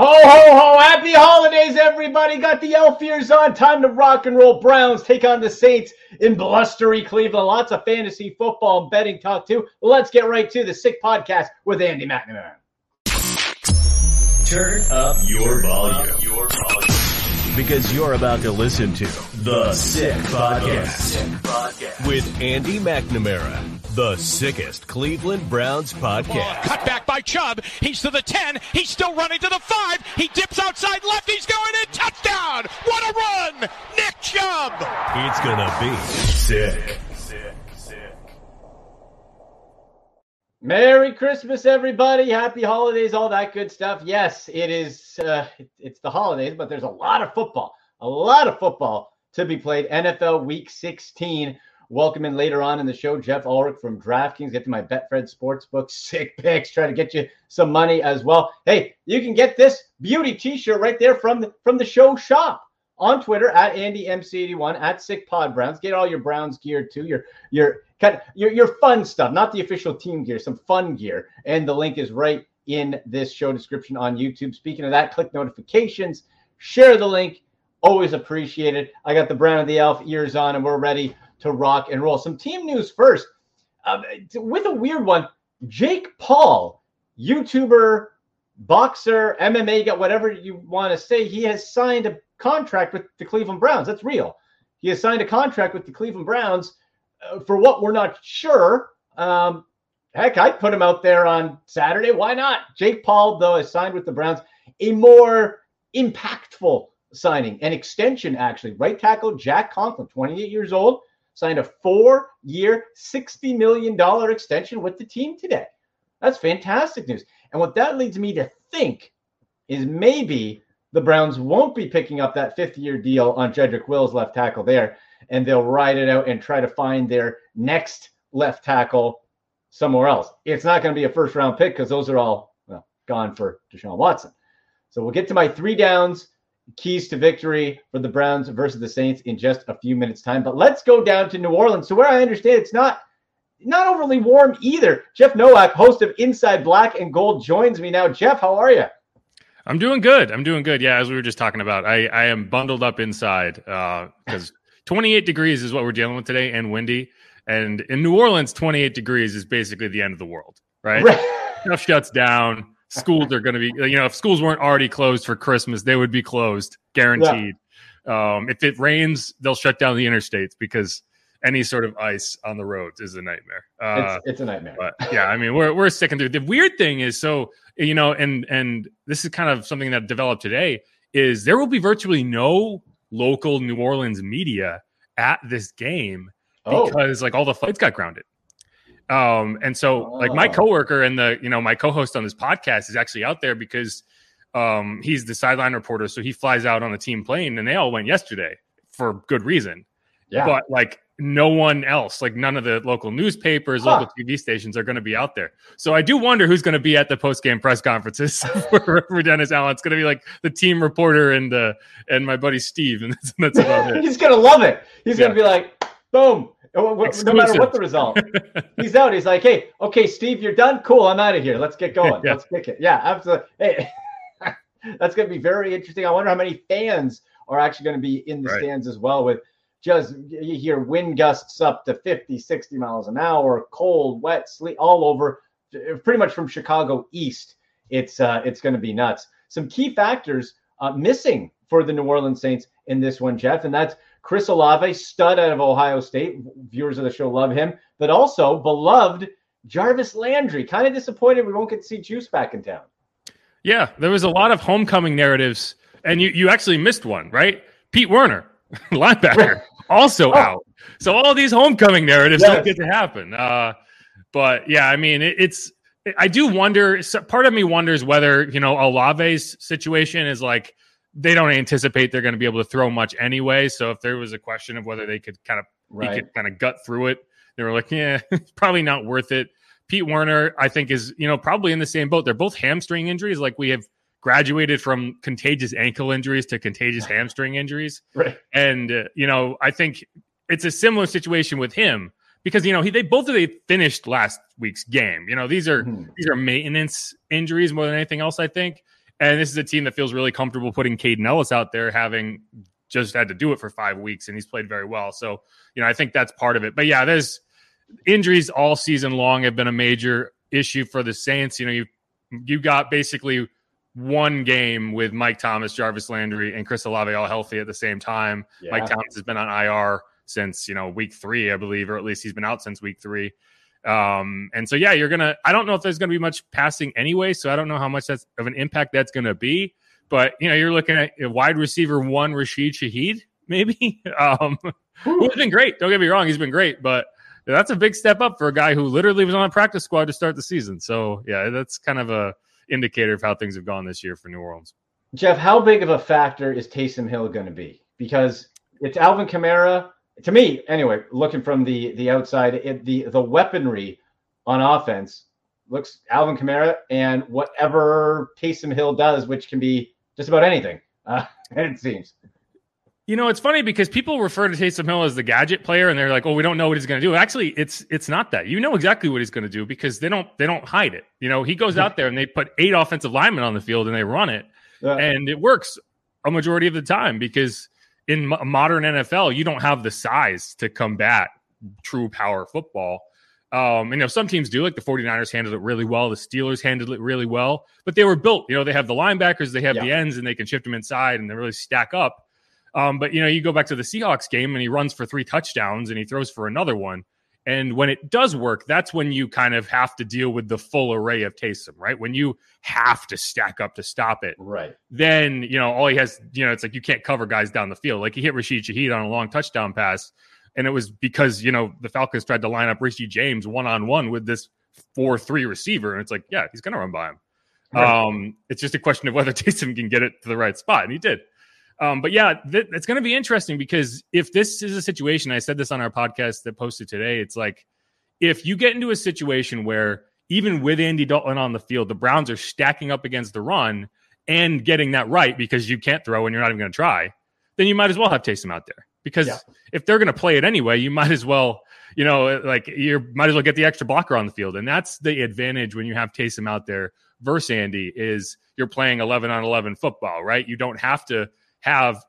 Ho, ho, ho. Happy holidays, everybody. Got the elf ears on. Time to rock and roll. Browns take on the Saints in blustery Cleveland. Lots of fantasy football and betting talk, too. Let's get right to the Sick Podcast with Andy McNamara. Turn up your volume. Your volume. Because you're about to listen to The Sick Podcast with Andy McNamara the sickest Cleveland Browns podcast. Cut back by Chubb. He's to the 10. He's still running to the 5. He dips outside left. He's going in. Touchdown. What a run. Nick Chubb. It's going to be sick. Sick, sick. Merry Christmas, everybody. Happy holidays, all that good stuff. Yes, it is. Uh, it's the holidays, but there's a lot of football, a lot of football to be played. NFL Week 16 Welcome in later on in the show, Geoff Ulrich from DraftKings. Get to my Betfred Sportsbook sick picks. Try to get you some money as well. Hey, you can get this beauty T-shirt right there from the from the show shop on Twitter at AndyMC81 at Sick Pod Browns. Get all your Browns gear too. Your your kind your your fun stuff, not the official team gear, some fun gear. And the link is right in this show description on YouTube. Speaking of that, click notifications, share the link. Always appreciated. I got the Brown of the Elf ears on, and we're ready to rock and roll. Some team news first. Um, with a weird one, Jake Paul, YouTuber, boxer, MMA guy, whatever you want to say, he has signed a contract with the Cleveland Browns. That's real. He has signed a contract with the Cleveland Browns uh, for what we're not sure. Um, heck, I'd put him out there on Saturday. Why not? Jake Paul, though, has signed with the Browns. A more impactful signing, an extension, actually. Right tackle Jack Conklin, 28 years old, signed a four year, $60 million extension with the team today. That's fantastic news. And what that leads me to think is maybe the Browns won't be picking up that fifth year deal on Jedrick Wills left tackle there, and they'll ride it out and try to find their next left tackle somewhere else. It's not going to be a first round pick because those are all well, gone for Deshaun Watson. So we'll get to my three downs keys to victory for the Browns versus the Saints in just a few minutes time. But let's go down to New Orleans. So where I understand it's not not overly warm either. Jeff Nowak, host of Inside Black and Gold, joins me now. Jeff, how are you? I'm doing good. I'm doing good. Yeah, as we were just talking about, I, I am bundled up inside because uh, 28 degrees is what we're dealing with today and windy. And in New Orleans, 28 degrees is basically the end of the world, right? right. Stuff shuts down schools are going to be, you know, if schools weren't already closed for Christmas, they would be closed, guaranteed. Yeah. Um, if it rains, they'll shut down the interstates because any sort of ice on the roads is a nightmare. Uh, it's, it's, a nightmare. But yeah, I mean, we're we're sticking through. The weird thing is, so you know, and and this is kind of something that developed today is there will be virtually no local New Orleans media at this game oh. because like all the flights got grounded. Um, and so oh. like my oh. coworker and the, you know, my co-host on this podcast is actually out there because um, he's the sideline reporter. So he flies out on the team plane and they all went yesterday for good reason. Yeah. But like no one else, like none of the local newspapers, huh. local TV stations are going to be out there. So I do wonder who's going to be at the post game press conferences for, for, Dennis Allen. It's going to be like the team reporter and uh, and my buddy Steve, and that's, that's about it. He's going to love it. He's yeah. going to be like, boom, no matter what the result. he's out. He's like, hey, okay, Steve, you're done. Cool, I'm out of here. Let's get going. Yeah. Let's kick it. Yeah, absolutely. Hey, that's going to be very interesting. I wonder how many fans are actually going to be in the right. stands as well with just you hear wind gusts up to 50 60 miles an hour cold wet sleet all over pretty much from chicago east it's uh it's going to be nuts some key factors uh, missing for the new orleans saints in this one jeff and that's Chris Olave, stud out of Ohio State. Viewers of the show love him, but also beloved Jarvis Landry. Kind of disappointed we won't get to see Juice back in town. Yeah, there was a lot of homecoming narratives, and you you actually missed one, right? Pete Werner, linebacker, also oh. out. So all these homecoming narratives yes. don't get to happen. Uh, but yeah, I mean, it, it's I do wonder. Part of me wonders whether you know Olave's situation is like they don't anticipate they're going to be able to throw much anyway. So if there was a question of whether they could kind of right. he could kind of gut through it, they were like, yeah, it's probably not worth it. Pete Werner, I think, is you know probably in the same boat. They're both hamstring injuries. Like we have graduated from contagious ankle injuries to contagious hamstring injuries, right? And uh, you know, I think it's a similar situation with him because you know he they both of they finished last week's game. You know, these are mm-hmm. these are maintenance injuries more than anything else. I think And this is a team that feels really comfortable putting Kaden Elliss out there, having just had to do it for five weeks, and he's played very well. So, you know, I think that's part of it. But yeah, there's injuries all season long have been a major issue for the Saints. You know, you you got basically one game with Mike Thomas, Jarvis Landry, and Chris Olave all healthy at the same time. Yeah. Mike Thomas has been on IR since you know week three, I believe, or at least he's been out since week three. Um, and so yeah, you're gonna. I don't know if there's gonna be much passing anyway, so I don't know how much that's of an impact that's gonna be. But you know, you're looking at wide receiver one, Rashid Shaheed, maybe. um, who's been great. Don't get me wrong, he's been great, but that's a big step up for a guy who literally was on a practice squad to start the season. So yeah, that's kind of a indicator of how things have gone this year for New Orleans. Jeff, how big of a factor is Taysom Hill going to be? Because it's Alvin Kamara, to me anyway, looking from the the outside, it, the the weaponry on offense looks Alvin Kamara and whatever Taysom Hill does, which can be just about anything. Uh, it seems. You know, it's funny because people refer to Taysom Hill as the gadget player, and they're like, "Oh, we don't know what he's going to do." Actually, it's it's not that. You know exactly what he's going to do because they don't they don't hide it. You know, he goes out there and they put eight offensive linemen on the field and they run it, yeah. and it works a majority of the time because in modern NFL, you don't have the size to combat true power football. Um, you know, some teams do, like the 49ers handled it really well. The Steelers handled it really well, but they were built, you know, they have the linebackers, they have yeah. the ends, and they can shift them inside and they really stack up. Um, but, you know, you go back to the Seahawks game and he runs for three touchdowns and he throws for another one. And when it does work, that's when you kind of have to deal with the full array of Taysom, right? When you have to stack up to stop it. Right. Then, you know, all he has, you know, it's like you can't cover guys down the field. Like he hit Rashid Shaheed on a long touchdown pass. And it was because, you know, the Falcons tried to line up Richie James one on one with this 4 3 receiver. And it's like, yeah, he's going to run by him. Right. Um, it's just a question of whether Taysom can get it to the right spot. And he did. Um, but yeah, th- it's going to be interesting because if this is a situation, I said this on our podcast that posted today, it's like if you get into a situation where even with Andy Dalton on the field, the Browns are stacking up against the run and getting that right because you can't throw and you're not even going to try, then you might as well have Taysom out there because yeah. if they're going to play it anyway, you might as well, you know, like you might as well get the extra blocker on the field. And that's the advantage when you have Taysom out there versus Andy is you're playing 11 on 11 football, right? You don't have to have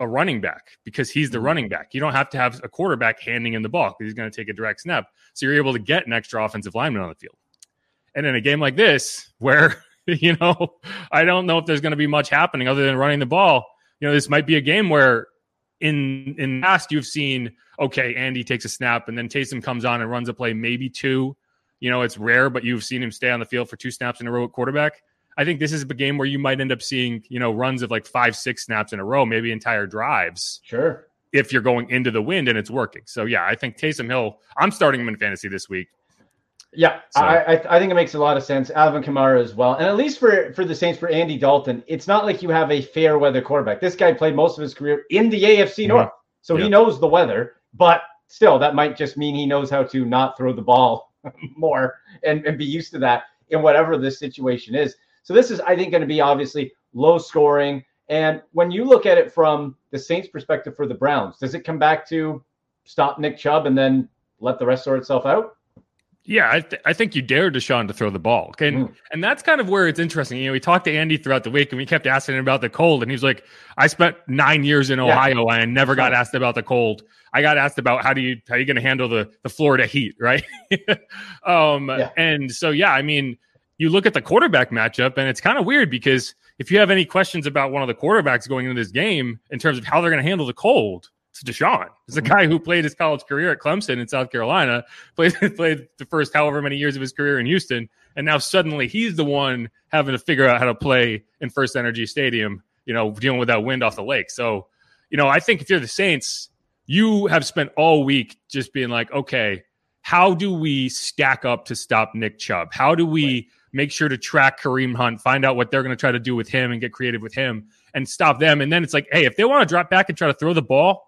a running back because he's the mm-hmm. running back. You don't have to have a quarterback handing in the ball because he's going to take a direct snap. So you're able to get an extra offensive lineman on the field. And in a game like this, where, you know, I don't know if there's going to be much happening other than running the ball, you know, this might be a game where in in past you've seen, okay, Andy takes a snap and then Taysom comes on and runs a play, maybe two. You know, it's rare, but you've seen him stay on the field for two snaps in a row at quarterback. I think this is a game where you might end up seeing, you know, runs of like five, six snaps in a row, maybe entire drives. Sure. If you're going into the wind and it's working. So yeah, I think Taysom Hill, I'm starting him in fantasy this week. Yeah, so. I, I think it makes a lot of sense. Alvin Kamara as well, and at least for for the Saints for Andy Dalton, it's not like you have a fair weather quarterback. This guy played most of his career in the AFC North, mm-hmm. so he knows the weather. But still, that might just mean he knows how to not throw the ball more and, and be used to that in whatever this situation is. So this is, I think, going to be obviously low scoring. And when you look at it from the Saints' perspective for the Browns, does it come back to stop Nick Chubb and then let the rest sort itself out? Yeah, I, th- I think you dared Deshaun to throw the ball. And, mm. and that's kind of where it's interesting. You know, we talked to Andy throughout the week and we kept asking him about the cold. And he's like, I spent nine years in Ohio yeah. and I never got asked about the cold. I got asked about how do you how are you going to handle the the Florida heat, right? um, yeah. and so yeah, I mean, you look at the quarterback matchup, and it's kind of weird because if you have any questions about one of the quarterbacks going into this game in terms of how they're going to handle the cold, it's Deshaun. It's a mm-hmm. guy who played his college career at Clemson in South Carolina, played played the first however many years of his career in Houston, and now suddenly he's the one having to figure out how to play in First Energy Stadium. You know, dealing with that wind off the lake. So, you know, I think if you're the Saints, you have spent all week just being like, okay, how do we stack up to stop Nick Chubb? How do we right make sure to track Kareem Hunt, find out what they're going to try to do with him and get creative with him and stop them. And then it's like, hey, if they want to drop back and try to throw the ball,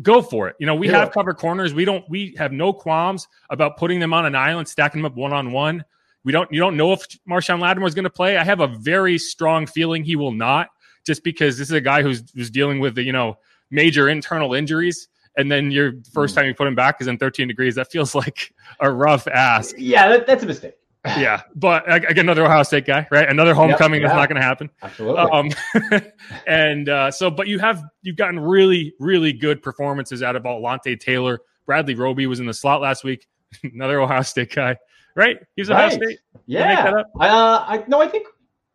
go for it. You know, we yeah. have covered corners. We don't, we have no qualms about putting them on an island, stacking them up one on one. We don't, you don't know if Marshon Lattimore is going to play. I have a very strong feeling he will not, just because this is a guy who's, who's dealing with the, you know, major internal injuries. And then your first hmm. time you put him back is in 13 degrees. That feels like a rough ask. Yeah, that, that's a mistake yeah, but I again, another Ohio State guy, right? Another homecoming yep, yeah. that's not going to happen. Absolutely. Um, and uh, so, but you have you've gotten really, really good performances out of Alontae Taylor. Bradley Roby was in the slot last week. another Ohio State guy, right? He's right. Ohio State. Yeah. Uh, I no, I think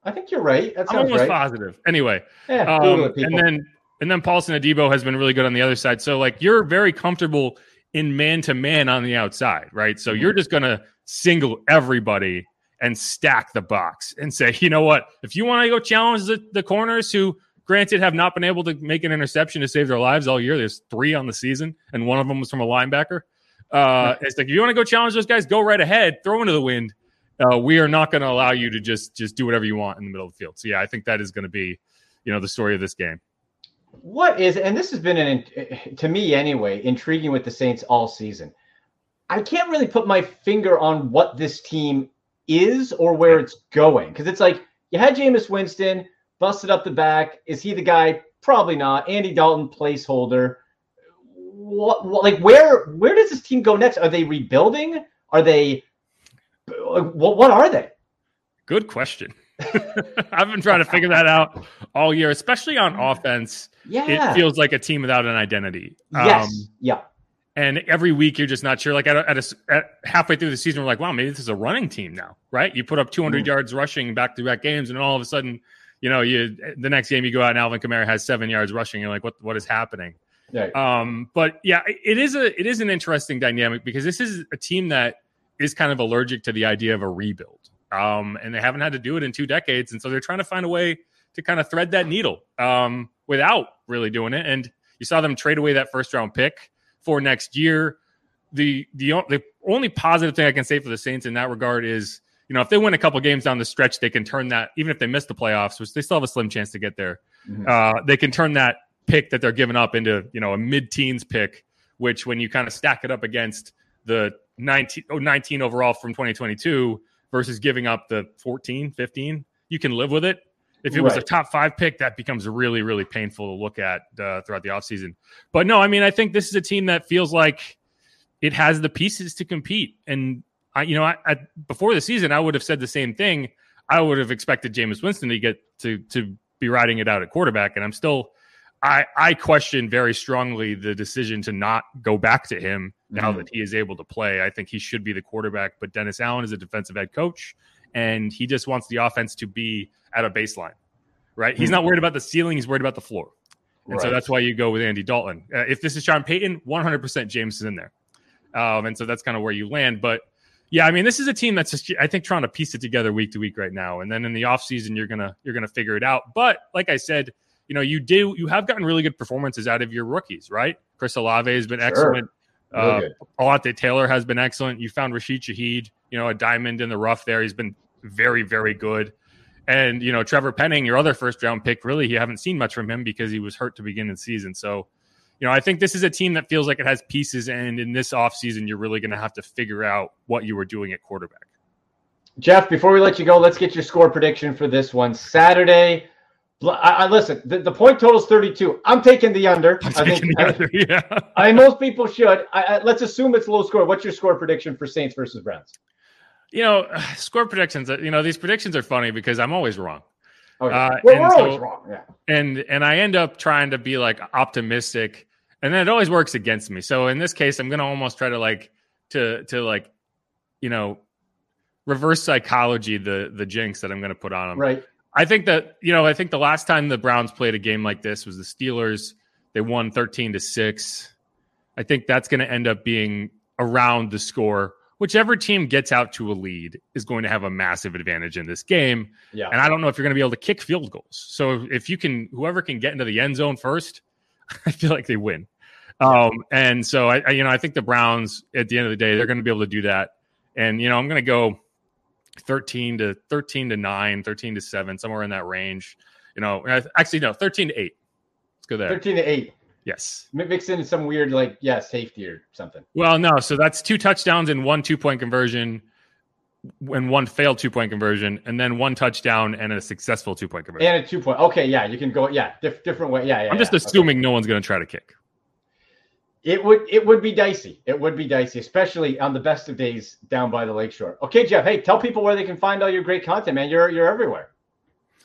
I think you're right. That I'm almost right. positive. Anyway, yeah, um, and then and then Paulson Adebo has been really good on the other side. So like you're very comfortable in man to man on the outside, right? So mm-hmm. you're just gonna single everybody and stack the box and say, you know what? If you want to go challenge the, the corners who, granted, have not been able to make an interception to save their lives all year, there's three on the season, and one of them was from a linebacker. Uh, it's like if you want to go challenge those guys, go right ahead, throw into the wind. Uh, we are not going to allow you to just just do whatever you want in the middle of the field. So yeah, I think that is going to be, you know, the story of this game. What is and this has been an to me anyway intriguing with the Saints all season. I can't really put my finger on what this team is or where it's going because it's like you had Jameis Winston busted up the back. Is he the guy? Probably not. Andy Dalton placeholder. What, what like where where does this team go next? Are they rebuilding? Are they what what are they? Good question. I've been trying to figure that out all year, especially on offense. Yeah. It feels like a team without an identity. Yes. Um, yeah and every week you're just not sure. Like at, a, at, a, at, halfway through the season, we're like, wow, maybe this is a running team now, right? You put up 200 mm. yards rushing back to back games, and all of a sudden, you know, you the next game you go out and Alvin Kamara has seven yards rushing. You're like, what what is happening? Right. Um, but yeah, it is a it is an interesting dynamic because this is a team that is kind of allergic to the idea of a rebuild. Um, and they haven't had to do it in two decades, and so they're trying to find a way to kind of thread that needle um, without really doing it. And you saw them trade away that first round pick for next year. The the the only positive thing I can say for the Saints in that regard is, you know, if they win a couple games down the stretch, they can turn that even if they miss the playoffs, which they still have a slim chance to get there. Mm-hmm. Uh, they can turn that pick that they're giving up into you know a mid-teens pick, which when you kind of stack it up against the 19, oh, 19 overall from 2022 versus giving up the 14, 15, you can live with it. If it right. was a top five pick, that becomes really, really painful to look at uh, throughout the offseason. But no, I mean, I think this is a team that feels like it has the pieces to compete. And I, you know, I, I, before the season, I would have said the same thing. I would have expected Jameis Winston to get to to be riding it out at quarterback, and I'm still. I, I question very strongly the decision to not go back to him now mm. that he is able to play. I think he should be the quarterback, but Dennis Allen is a defensive head coach, and he just wants the offense to be at a baseline, right? He's hmm. not worried about the ceiling; he's worried about the floor, and right. so that's why you go with Andy Dalton. Uh, if this is Sean Payton, 100% Jameis is in there, um, and so that's kind of where you land. But yeah, I mean, this is a team that's just I think trying to piece it together week to week right now, and then in the offseason, you're gonna you're gonna figure it out. But like I said, you know, you do you have gotten really good performances out of your rookies, right? Chris Olave has been sure. excellent. Uh, Alontae Taylor has been excellent. You found Rashid Shaheed, you know, a diamond in the rough there. He's been very, very good. And you know, Trevor Penning, your other first round pick, really you haven't seen much from him because he was hurt to begin the season. So, you know, I think this is a team that feels like it has pieces, and in this offseason, you're really going to have to figure out what you were doing at quarterback. Jeff, before we let you go, let's get your score prediction for this one. Saturday. I, I listen. The, the, point total is 32. I'm taking the under. I'm I think. The under, yeah. I most people should. I, let's assume it's low score. What's your score prediction for Saints versus Browns? You know, score predictions. You know, these predictions are funny because I'm always wrong. Okay. Uh, well, we're so, always wrong. Yeah. And and I end up trying to be like optimistic, and then it always works against me. So in this case, I'm gonna almost try to like to to like, you know, reverse psychology the the jinx that I'm gonna put on them. Right. I think that you know I think the last time the Browns played a game like this was the Steelers. They won 13 to six. I think that's going to end up being around the score whichever team gets out to a lead is going to have a massive advantage in this game. Yeah. And I don't know if you're going to be able to kick field goals. So if you can, whoever can get into the end zone first, I feel like they win. Um, and so I, I, you know, I think the Browns at the end of the day, they're going to be able to do that. And, you know, I'm going to go 13 to 13 to 9, 13 to 7, somewhere in that range. You know, actually, no, 13 to 8. Let's go there. 13 to 8. Yes. Mix in some weird, like, yeah, safety or something. Well, no. So that's two touchdowns and one two point conversion and one failed two point conversion, and then one touchdown and a successful two point conversion. And a two point. Okay. Yeah. You can go, yeah, diff- different way. Yeah. yeah I'm just yeah, assuming okay. no one's going to try to kick. It would it would be dicey. It would be dicey, especially on the best of days down by the lakeshore. Okay, Jeff. Hey, tell people where they can find all your great content, man. You're you're everywhere.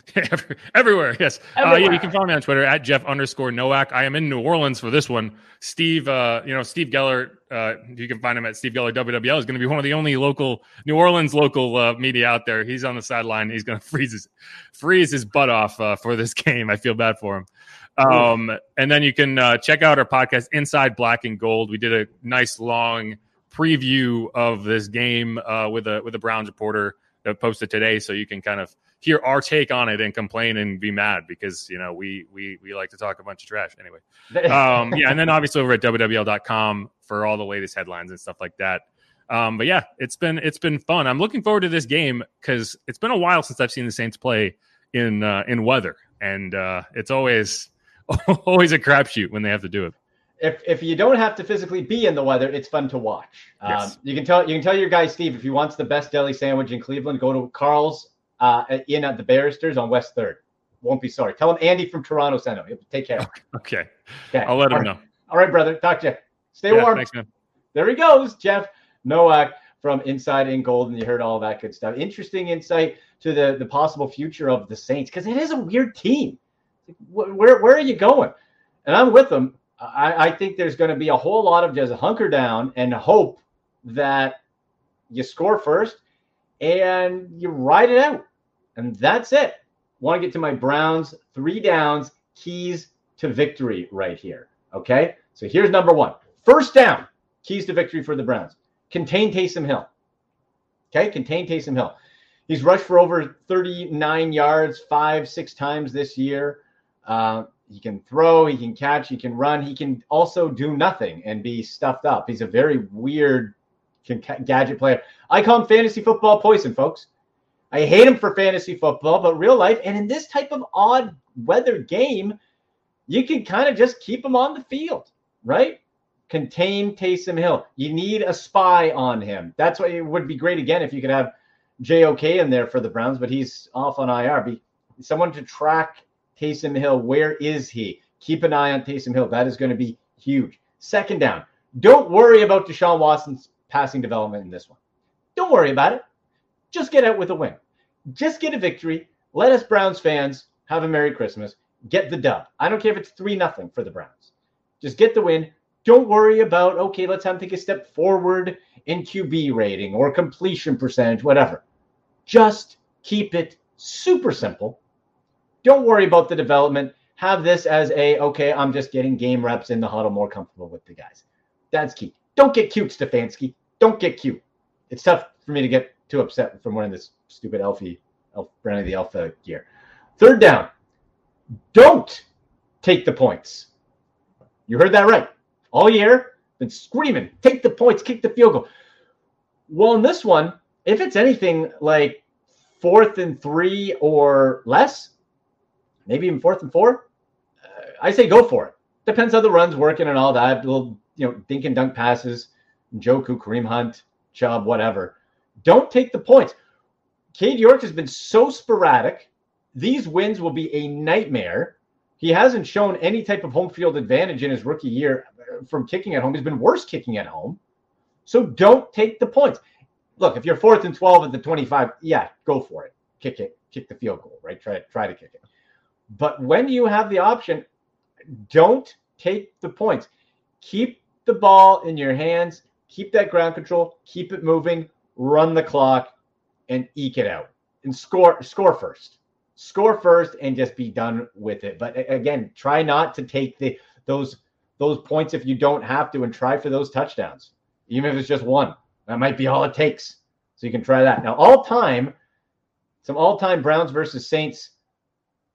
Everywhere, yes. Everywhere. Uh, yeah, you can follow me on Twitter at Jeff underscore Nowak. I am in New Orleans for this one. Steve, uh, you know, Steve Geller, uh, you can find him at Steve Geller WWL, is going to be one of the only local New Orleans local uh, media out there. He's on the sideline. He's going to freeze his freeze his butt off uh, for this game. I feel bad for him. Um, and then you can uh, check out our podcast, Inside Black and Gold. We did a nice long preview of this game uh, with a with a Browns reporter that posted today, so you can kind of hear our take on it and complain and be mad because you know we we we like to talk a bunch of trash anyway. Um, yeah, and then obviously over at wwl.com for all the latest headlines and stuff like that. Um, but yeah, it's been it's been fun. I'm looking forward to this game because it's been a while since I've seen the Saints play in uh, in weather, and uh, it's always always a crapshoot when they have to do it. If, if you don't have to physically be in the weather, it's fun to watch. Yes. Um, you can tell you can tell your guy Steve if he wants the best deli sandwich in Cleveland, go to Carl's uh, in at the Barristers on West Third. Won't be sorry. Tell him Andy from Toronto sent him. Take care. Okay. okay. I'll let him know. All right, brother. Talk to you. Stay yeah, warm. Thanks, man. There he goes, Jeff Nowak from Inside in Gold, and you heard all that good stuff. Interesting insight to the the possible future of the Saints because it is a weird team. Where where are you going? And I'm with them. I, I think there's going to be a whole lot of just hunker down and hope that you score first and you ride it out. And that's it. Want to get to my Browns three downs, keys to victory right here. Okay. So here's number one first down, keys to victory for the Browns. Contain Taysom Hill. Okay. Contain Taysom Hill. He's rushed for over 39 yards five, six times this year. Uh, he can throw, he can catch, he can run. He can also do nothing and be stuffed up. He's a very weird gadget player. I call him fantasy football poison, folks. I hate him for fantasy football, but real life and in this type of odd weather game, you can kind of just keep him on the field, right? Contain Taysom Hill. You need a spy on him. That's why it would be great again if you could have JOK in there for the Browns, but he's off on IR. Be someone to track Taysom Hill. Where is he? Keep an eye on Taysom Hill. That is going to be huge. Second down. Don't worry about Deshaun Watson's passing development in this one. Don't worry about it. Just get out with a win. Just get a victory. Let us Browns fans have a Merry Christmas. Get the dub. I don't care if it's 3 nothing for the Browns. Just get the win. Don't worry about, okay, let's have them take a step forward in QB rating or completion percentage, whatever. Just keep it super simple. Don't worry about the development. Have this as a, okay, I'm just getting game reps in the huddle more comfortable with the guys. That's key. Don't get cute, Stefanski. Don't get cute. It's tough for me to get too upset from wearing this stupid Elfie, Elf, Brandy the Alpha gear. Third down. Don't take the points. You heard that right. All year, been screaming, take the points, kick the field goal. Well, in this one, if it's anything like fourth and three or less, maybe even fourth and four, uh, I say go for it. Depends how the run's working and all that. Little, you know, dink and dunk passes. Njoku, Kareem Hunt, Chubb, whatever. Don't take the points. Cade York has been so sporadic. These wins will be a nightmare. He hasn't shown any type of home field advantage in his rookie year uh, from kicking at home. He's been worse kicking at home. So don't take the points. Look, if you're fourth and 12 at the 25, yeah, go for it. Kick it, kick the field goal, right? Try, try to kick it. But when you have the option, don't take the points. Keep the ball in your hands keep that ground control, keep it moving, run the clock, and eke it out and score score first. Score first and just be done with it. But again, try not to take the those those points if you don't have to, and try for those touchdowns, even if it's just one. That might be all it takes. So you can try that. Now, all time, some all time Browns versus Saints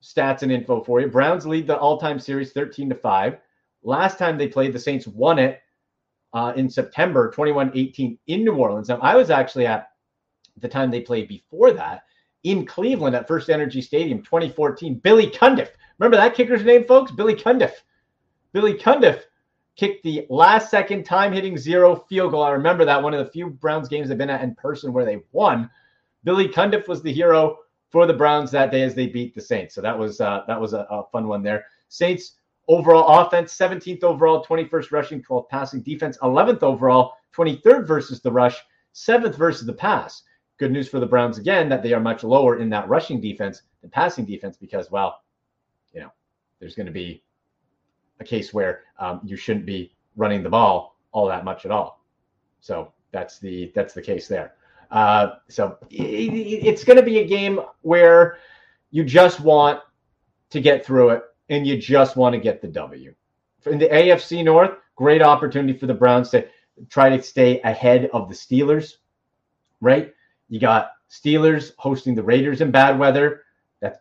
stats and info for you. Browns lead the all time series 13 to 5. Last time they played, the Saints won it uh, in September 21 18 in New Orleans. Now, I was actually at the time they played before that in Cleveland at First Energy Stadium 2014. Billy Cundiff. Remember that kicker's name, folks? Billy Cundiff. Billy Cundiff kicked the last second time hitting zero field goal. I remember that one of the few Browns games I've been at in person where they won. Billy Cundiff was the hero for the Browns that day as they beat the Saints. So that was uh, that was a, a fun one there. Saints overall offense, 17th overall, 21st rushing, 12th passing defense, 11th overall, 23rd versus the rush, 7th versus the pass. Good news for the Browns again that they are much lower in that rushing defense than passing defense because, well, you know, there's going to be a case where um, you shouldn't be running the ball all that much at all. So that's the that's the case there. Uh, so it, it's going to be a game where you just want to get through it and you just want to get the W. In the AFC North, great opportunity for the Browns to try to stay ahead of the Steelers, right? You got Steelers hosting the Raiders in bad weather. That's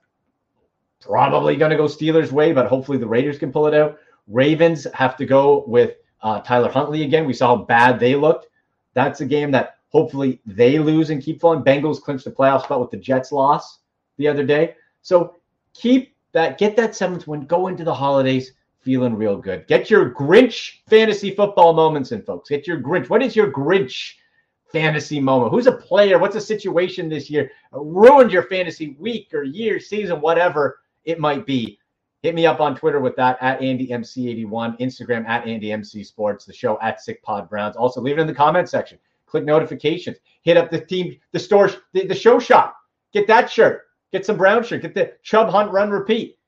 probably going to go Steelers' way, but hopefully the Raiders can pull it out. Ravens have to go with uh, Tyler Huntley again. We saw how bad they looked. That's a game that hopefully they lose and keep falling. Bengals clinched the playoff spot with the Jets loss the other day. So keep that, get that seventh win, go into the holidays feeling real good. Get your Grinch fantasy football moments in, folks. Get your Grinch. What is your Grinch fantasy moment? Who's a player? What's a situation this year? Ruined your fantasy week or year, season, whatever it might be. Hit me up on Twitter with that at AndyMC81, Instagram at AndyMC Sports, the show at Sick Pod Browns. Also, leave it in the comment section. Click notifications. Hit up the team, the store, the, the show shop. Get that shirt. Get some brown shirt. Get the Chubb Hunt Run Repeat.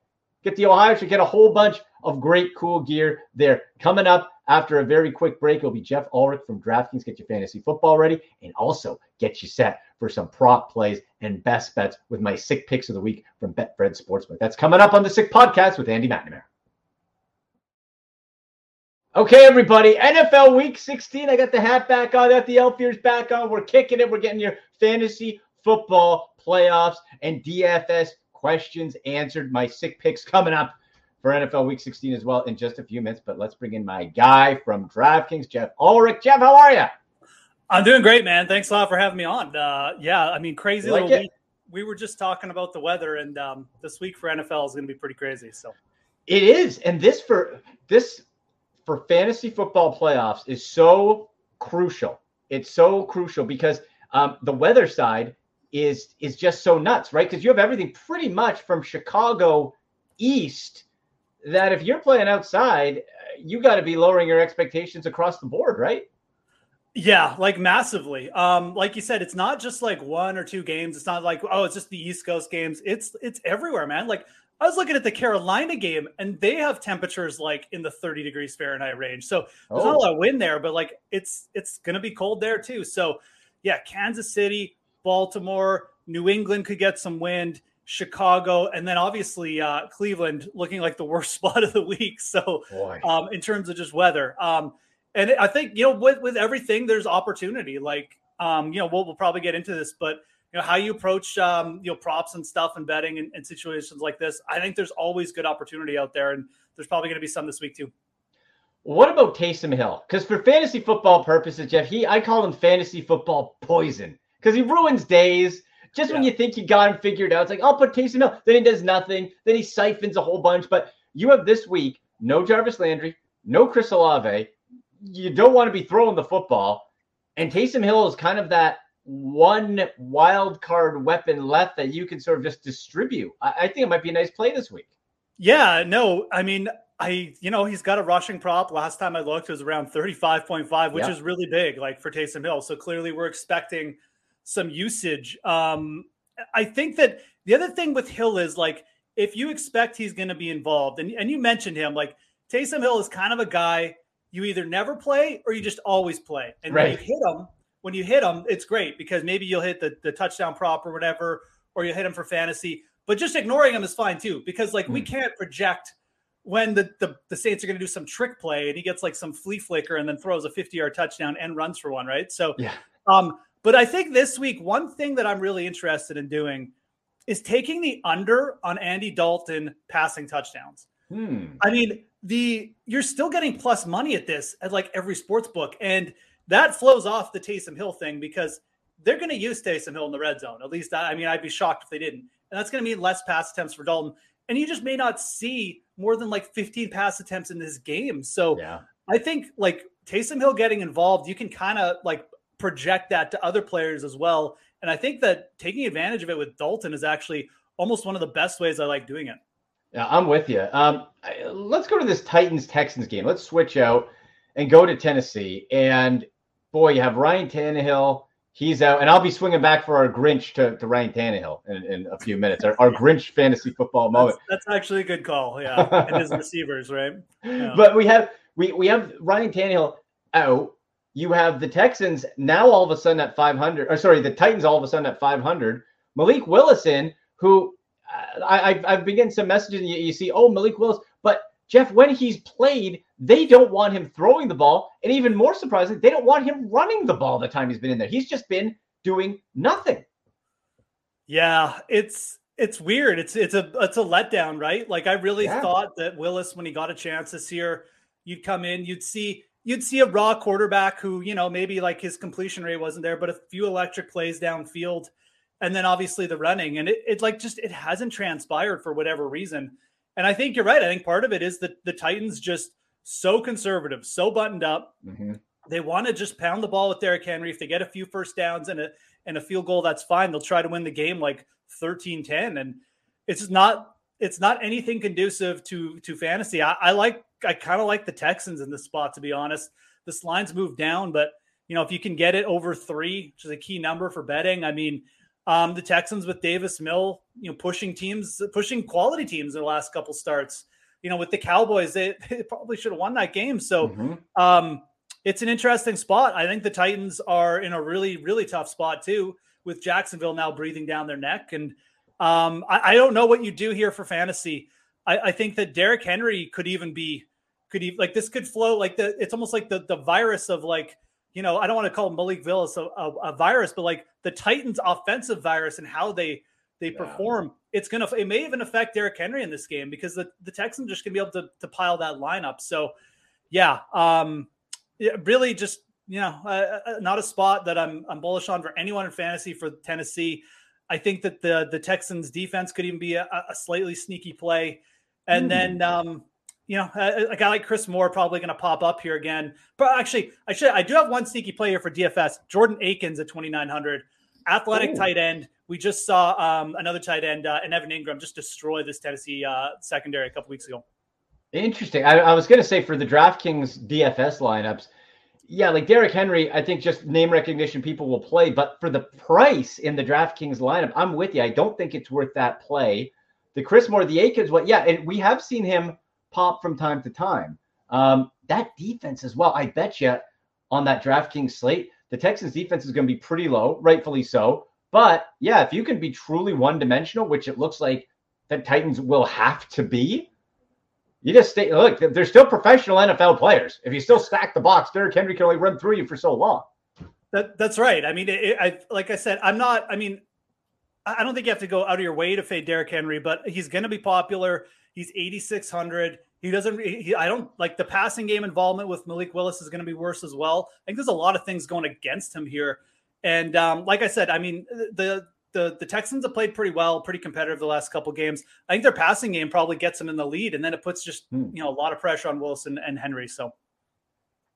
Get the Ohio shirt. Get a whole bunch of great, cool gear there. Coming up after a very quick break, it'll be Geoff Ulrich from DraftKings. Get your fantasy football ready and also get you set for some prop plays and best bets with my sick picks of the week from Betfred Sportsbook. That's coming up on the Sick Podcast with Andy McNamara. Okay, everybody. NFL Week 16. I got the hat back on. Got the elf ears back on. We're kicking it. We're getting your fantasy football playoffs and DFS questions answered. My sick picks coming up for NFL Week 16 as well in just a few minutes. But let's bring in my guy from DraftKings, Geoff Ulrich. Jeff, how are you? I'm doing great, man. Thanks a lot for having me on. Uh, yeah, I mean, crazy like little it? week. We were just talking about the weather, and um, this week for NFL is going to be pretty crazy. So It is, and this for this for fantasy football playoffs is so crucial. It's so crucial because um, the weather side is is just so nuts, right? Because you have everything pretty much from Chicago east. That if you're playing outside, uh, you got to be lowering your expectations across the board, right? yeah, like massively. Um, like you said, it's not just like one or two games. It's not like oh, it's just the East Coast games. It's it's everywhere, man. Like I was looking at the Carolina game, and they have temperatures like in the 30 degrees Fahrenheit range. So there's not a Oh. lot of wind there, but like it's it's gonna be cold there too. So yeah, Kansas City, Baltimore, New England could get some wind. Chicago, and then obviously uh, Cleveland looking like the worst spot of the week. So um, in terms of just weather. Um, and I think you know with with everything there's opportunity. Like um, you know we'll, we'll probably get into this, but you know how you approach um, you know props and stuff and betting and, in situations like this. I think there's always good opportunity out there, and there's probably going to be some this week too. What about Taysom Hill? Because for fantasy football purposes, Jeff, he I call him fantasy football poison because he ruins days. Just when you think you got him figured out, it's like, I'll put Taysom Hill. Then he does nothing. Then he siphons a whole bunch. But you have this week no Jarvis Landry, no Chris Olave. You don't want to be throwing the football. And Taysom Hill is kind of that one wild card weapon left that you can sort of just distribute. I, I think it might be a nice play this week. Yeah, no, I mean, I you know he's got a rushing prop. Last time I looked, it was around thirty five point five, which Yeah. is really big, like for Taysom Hill. So clearly, we're expecting some usage. Um, I think that the other thing with Hill is like if you expect he's going to be involved, and and you mentioned him, like Taysom Hill is kind of a guy you either never play or you just always play, and when you hit him, when you hit him, it's great because maybe you'll hit the the touchdown prop or whatever, or you hit him for fantasy. But just ignoring him is fine too, because like we can't project when the, the, the Saints are going to do some trick play and he gets like some flea flicker and then throws a 50 yard touchdown and runs for one, right? So, Yeah. um, but I think this week, one thing that I'm really interested in doing is taking the under on Andy Dalton passing touchdowns. Hmm. I mean, the you're still getting plus money at this at like every sports book, and that flows off the Taysom Hill thing because they're going to use Taysom Hill in the red zone. At least, I I mean, I'd be shocked if they didn't, and that's going to mean less pass attempts for Dalton. And you just may not see more than like 15 pass attempts in this game. So Yeah. I think like Taysom Hill getting involved, you can kind of like project that to other players as well. And I think that taking advantage of it with Dalton is actually almost one of the best ways I like doing it. Yeah, I'm with you. Um, let's go to this Titans Texans game. Let's switch out and go to Tennessee. And boy, you have Ryan Tannehill. He's out, and I'll be swinging back for our Grinch to, to Ryan Tannehill in, in a few minutes. Our, our Grinch fantasy football moment. That's, that's, actually a good call. Yeah, and his receivers, right? Yeah. But we have we we have Ryan Tannehill out. You have the Texans now all of a sudden at 500. Or sorry, the Titans all of a sudden at 500. Malik Willis in, who uh, I, I've, I've been getting some messages. You, you see, oh, Malik Willis. But Jeff, when he's played, they don't want him throwing the ball. And even more surprisingly, they don't want him running the ball the time he's been in there. He's just been doing nothing. Yeah, it's it's weird. It's it's a it's a letdown, right? Like I really yeah. thought that Willis, when he got a chance this year, you'd come in, you'd see you'd see a raw quarterback who, you know, maybe like his completion rate wasn't there, but a few electric plays downfield and then obviously the running and it, it like just it hasn't transpired for whatever reason. And i think you're right i think part of it is that the titans just so conservative so buttoned up. Mm-hmm. they want to just pound the ball with Derrick Henry. If they get a few first downs and a and a field goal that's fine. They'll try to win the game like 13-10 and it's not it's not anything conducive to to fantasy. I, I like i kind of like the texans in this spot to be honest this line's moved down but you know if you can get it over three which is a key number for betting i mean um, the Texans with Davis Mill, you know, pushing teams, pushing quality teams in the last couple starts. You know, with the Cowboys, they, they probably should have won that game. So mm-hmm. um, it's an interesting spot. I think the Titans are in a really, really tough spot too, with Jacksonville now breathing down their neck. And um, I, I, don't know what you do here for fantasy. I, I think that Derrick Henry could even be, could even like this could flow like the. It's almost like the the virus of like you know, I don't want to call Malik Willis a, a, a, virus, but like the Titans' offensive virus and how they they yeah. perform, it's gonna it may even affect Derrick Henry in this game because the, the Texans are just gonna be able to, to pile that lineup. So, yeah, um, yeah, really just you know, uh, uh, not a spot that I'm I'm bullish on for anyone in fantasy for Tennessee. I think that the the Texans defense could even be a, a slightly sneaky play. And mm. then um, you know, a, a, guy like Chris Moore probably going to pop up here again. But actually, I should I do have one sneaky player for DFS, Jordan Akins at 2900, athletic Ooh. tight end. We just saw um, another tight end uh, and Evan Engram just destroy this Tennessee uh, secondary a couple weeks ago. Interesting. I, I was going to say for the DraftKings DFS lineups, yeah, like Derrick Henry, I think just name recognition people will play, but for the price in the DraftKings lineup, I'm with you. I don't think it's worth that play. The Chris Moore, the Akins, what? Yeah, and we have seen him pop from time to time. Um, that defense as well, I bet you on that DraftKings slate, the Texans defense is going to be pretty low, rightfully so. But yeah, if you can be truly one dimensional, which it looks like the Titans will have to be, you just stay. Look, they're still professional NFL players. If you still stack the box, Derrick Henry can only run through you for so long. That, that's right. I mean, it, I like I said, I'm not. I mean, I don't think you have to go out of your way to fade Derrick Henry, but he's going to be popular. He's 8,600. He doesn't, he, I don't like the passing game involvement with Malik Willis is going to be worse as well. I think there's a lot of things going against him here. And um, like I said, I mean, the, the, the Texans have played pretty well, pretty competitive the last couple games. I think their passing game probably gets them in the lead, and then it puts just hmm. you know a lot of pressure on Wilson and Henry. So,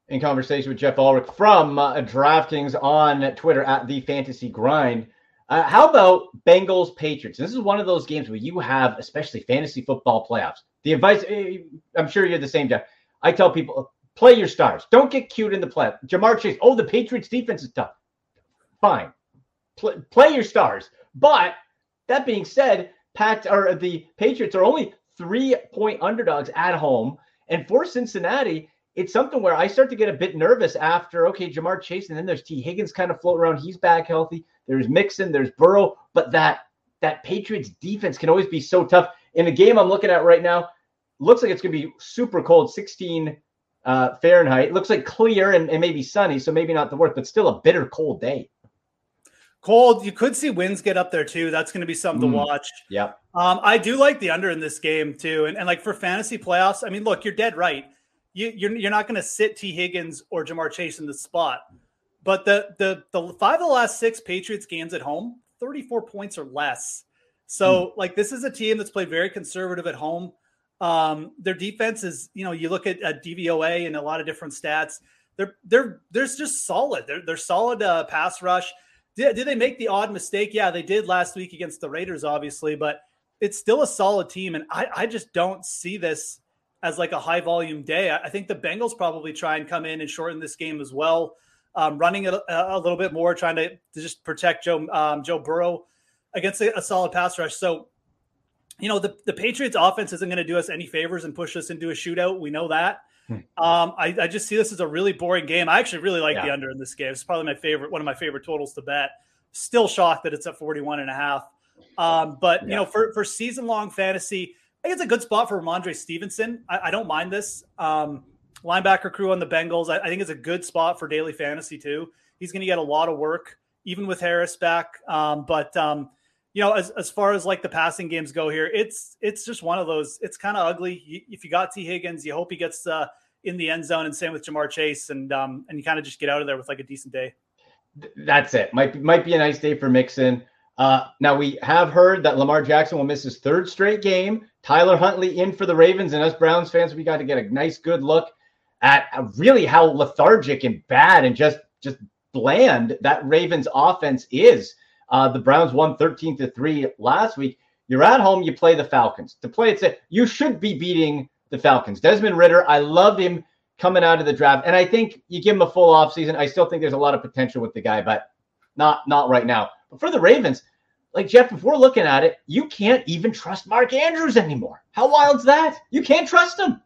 in conversation with Geoff Ulrich from uh, DraftKings on Twitter at the Fantasy Grind. Uh, how about Bengals Patriots? This is one of those games where you have, especially fantasy football playoffs. The advice, eh, I'm sure you're the same, Jeff. I tell people, play your stars. Don't get cute in the play. Ja'Marr Chase. Oh, the Patriots defense is tough. Fine, play, play your stars. But that being said, Pat or the Patriots are only three point underdogs at home, and for Cincinnati, it's something where I start to get a bit nervous after okay, Ja'Marr Chase, and then there's Tee Higgins kind of floating around. He's back healthy. There's Mixon, there's Burrow, but that that Patriots defense can always be so tough. In the game I'm looking at right now, looks like it's going to be super cold, 16 uh, Fahrenheit. Looks like clear and, and maybe sunny, so maybe not the worst, but still a bitter cold day. Cold. You could see winds get up there too. That's going to be something mm. to watch. Yeah. Um, I do like the under in this game too, and, and like for fantasy playoffs. I mean, look, you're dead right. You, you're you're not going to sit Tee Higgins or Ja'Marr Chase in the spot. But the the the five of the last six Patriots games at home, 34 points or less. So hmm. like this is a team that's played very conservative at home. Um, their defense is, you know, you look at, at DVOA and a lot of different stats. They're they're they're just solid. They're they're solid uh, pass rush. Did, did they make the odd mistake? Yeah, they did last week against the Raiders, obviously, but it's still a solid team. And I, I just don't see this as like a high volume day. I, think the Bengals probably try and come in and shorten this game as well, um, running it a, a, little bit more, trying to, to just protect Joe um, Joe Burrow against a, a solid pass rush. So you know, the, the Patriots offense isn't going to do us any favors and push us into a shootout. We know that. Hmm. Um, I, I, just see this as a really boring game. I actually really like yeah. the under in this game. It's probably my favorite, one of my favorite totals to bet. Still shocked that it's at 41 and a half. Um, but, yeah. you know, for, for season long fantasy, I think it's a good spot for Rhamondre Stevenson. I, I don't mind this. Um, linebacker crew on the Bengals. I, I, think it's a good spot for daily fantasy too. He's going to get a lot of work, even with Harris back. Um, but, um, you know, as, as far as like the passing games go here, it's it's just one of those. It's kind of ugly. If you got Tee Higgins, you hope he gets uh, in the end zone, and same with Ja'Marr Chase, and um, and you kind of just get out of there with like a decent day. That's it. Might might be a nice day for Mixon. Uh, now we have heard that Lamar Jackson will miss his third straight game. Tyler Huntley in for the Ravens, and us Browns fans, we got to get a nice, good look at really how lethargic and bad and just just bland that Ravens offense is. Uh, the Browns won 13 to 3 last week. You're at home, you play the Falcons. To play it, you should be beating the Falcons. Desmond Ridder, I love him coming out of the draft. And I think you give him a full offseason. I still think there's a lot of potential with the guy, but not not right now. But for the Ravens, like Jeff, if we're looking at it, you can't even trust Mark Andrews anymore. How wild's that? You can't trust him.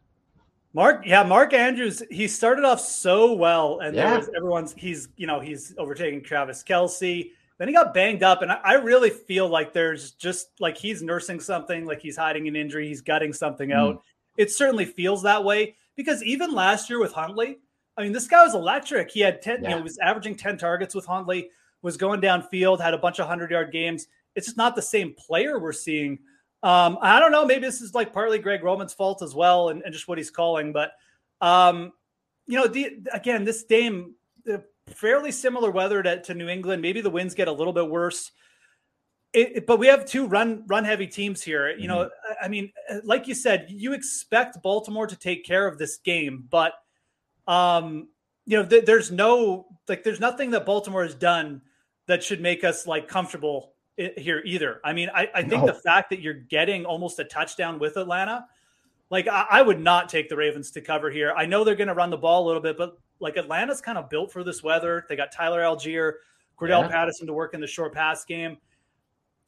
Mark, yeah, Mark Andrews, he started off so well, and yeah. everyone's he's you know he's overtaking Travis Kelce. Then he got banged up, and I, I, really feel like there's just like he's nursing something, like he's hiding an injury, he's gutting something mm. out. It certainly feels that way because even last year with Huntley, I mean, this guy was electric. He had 10, yeah. you know, he was averaging 10 targets with Huntley, was going downfield, had a bunch of 100 yard games. It's just not the same player we're seeing. Um, I don't know. Maybe this is like partly Greg Roman's fault as well and, and just what he's calling. But, um, you know, the, again, this game fairly similar weather to, to New England. Maybe the winds get a little bit worse. It, it, but we have two run run heavy teams here. You know, mm-hmm. I mean, like you said, you expect Baltimore to take care of this game, but um, you know, th- there's no like, there's nothing that Baltimore has done that should make us like comfortable here either. I mean, I, I think no. the fact that you're getting almost a touchdown with Atlanta, like I, I would not take the Ravens to cover here. I know they're going to run the ball a little bit, but like Atlanta's kind of built for this weather. They got Tyler Allgeier, Cordarrelle yeah. Patterson to work in the short pass game.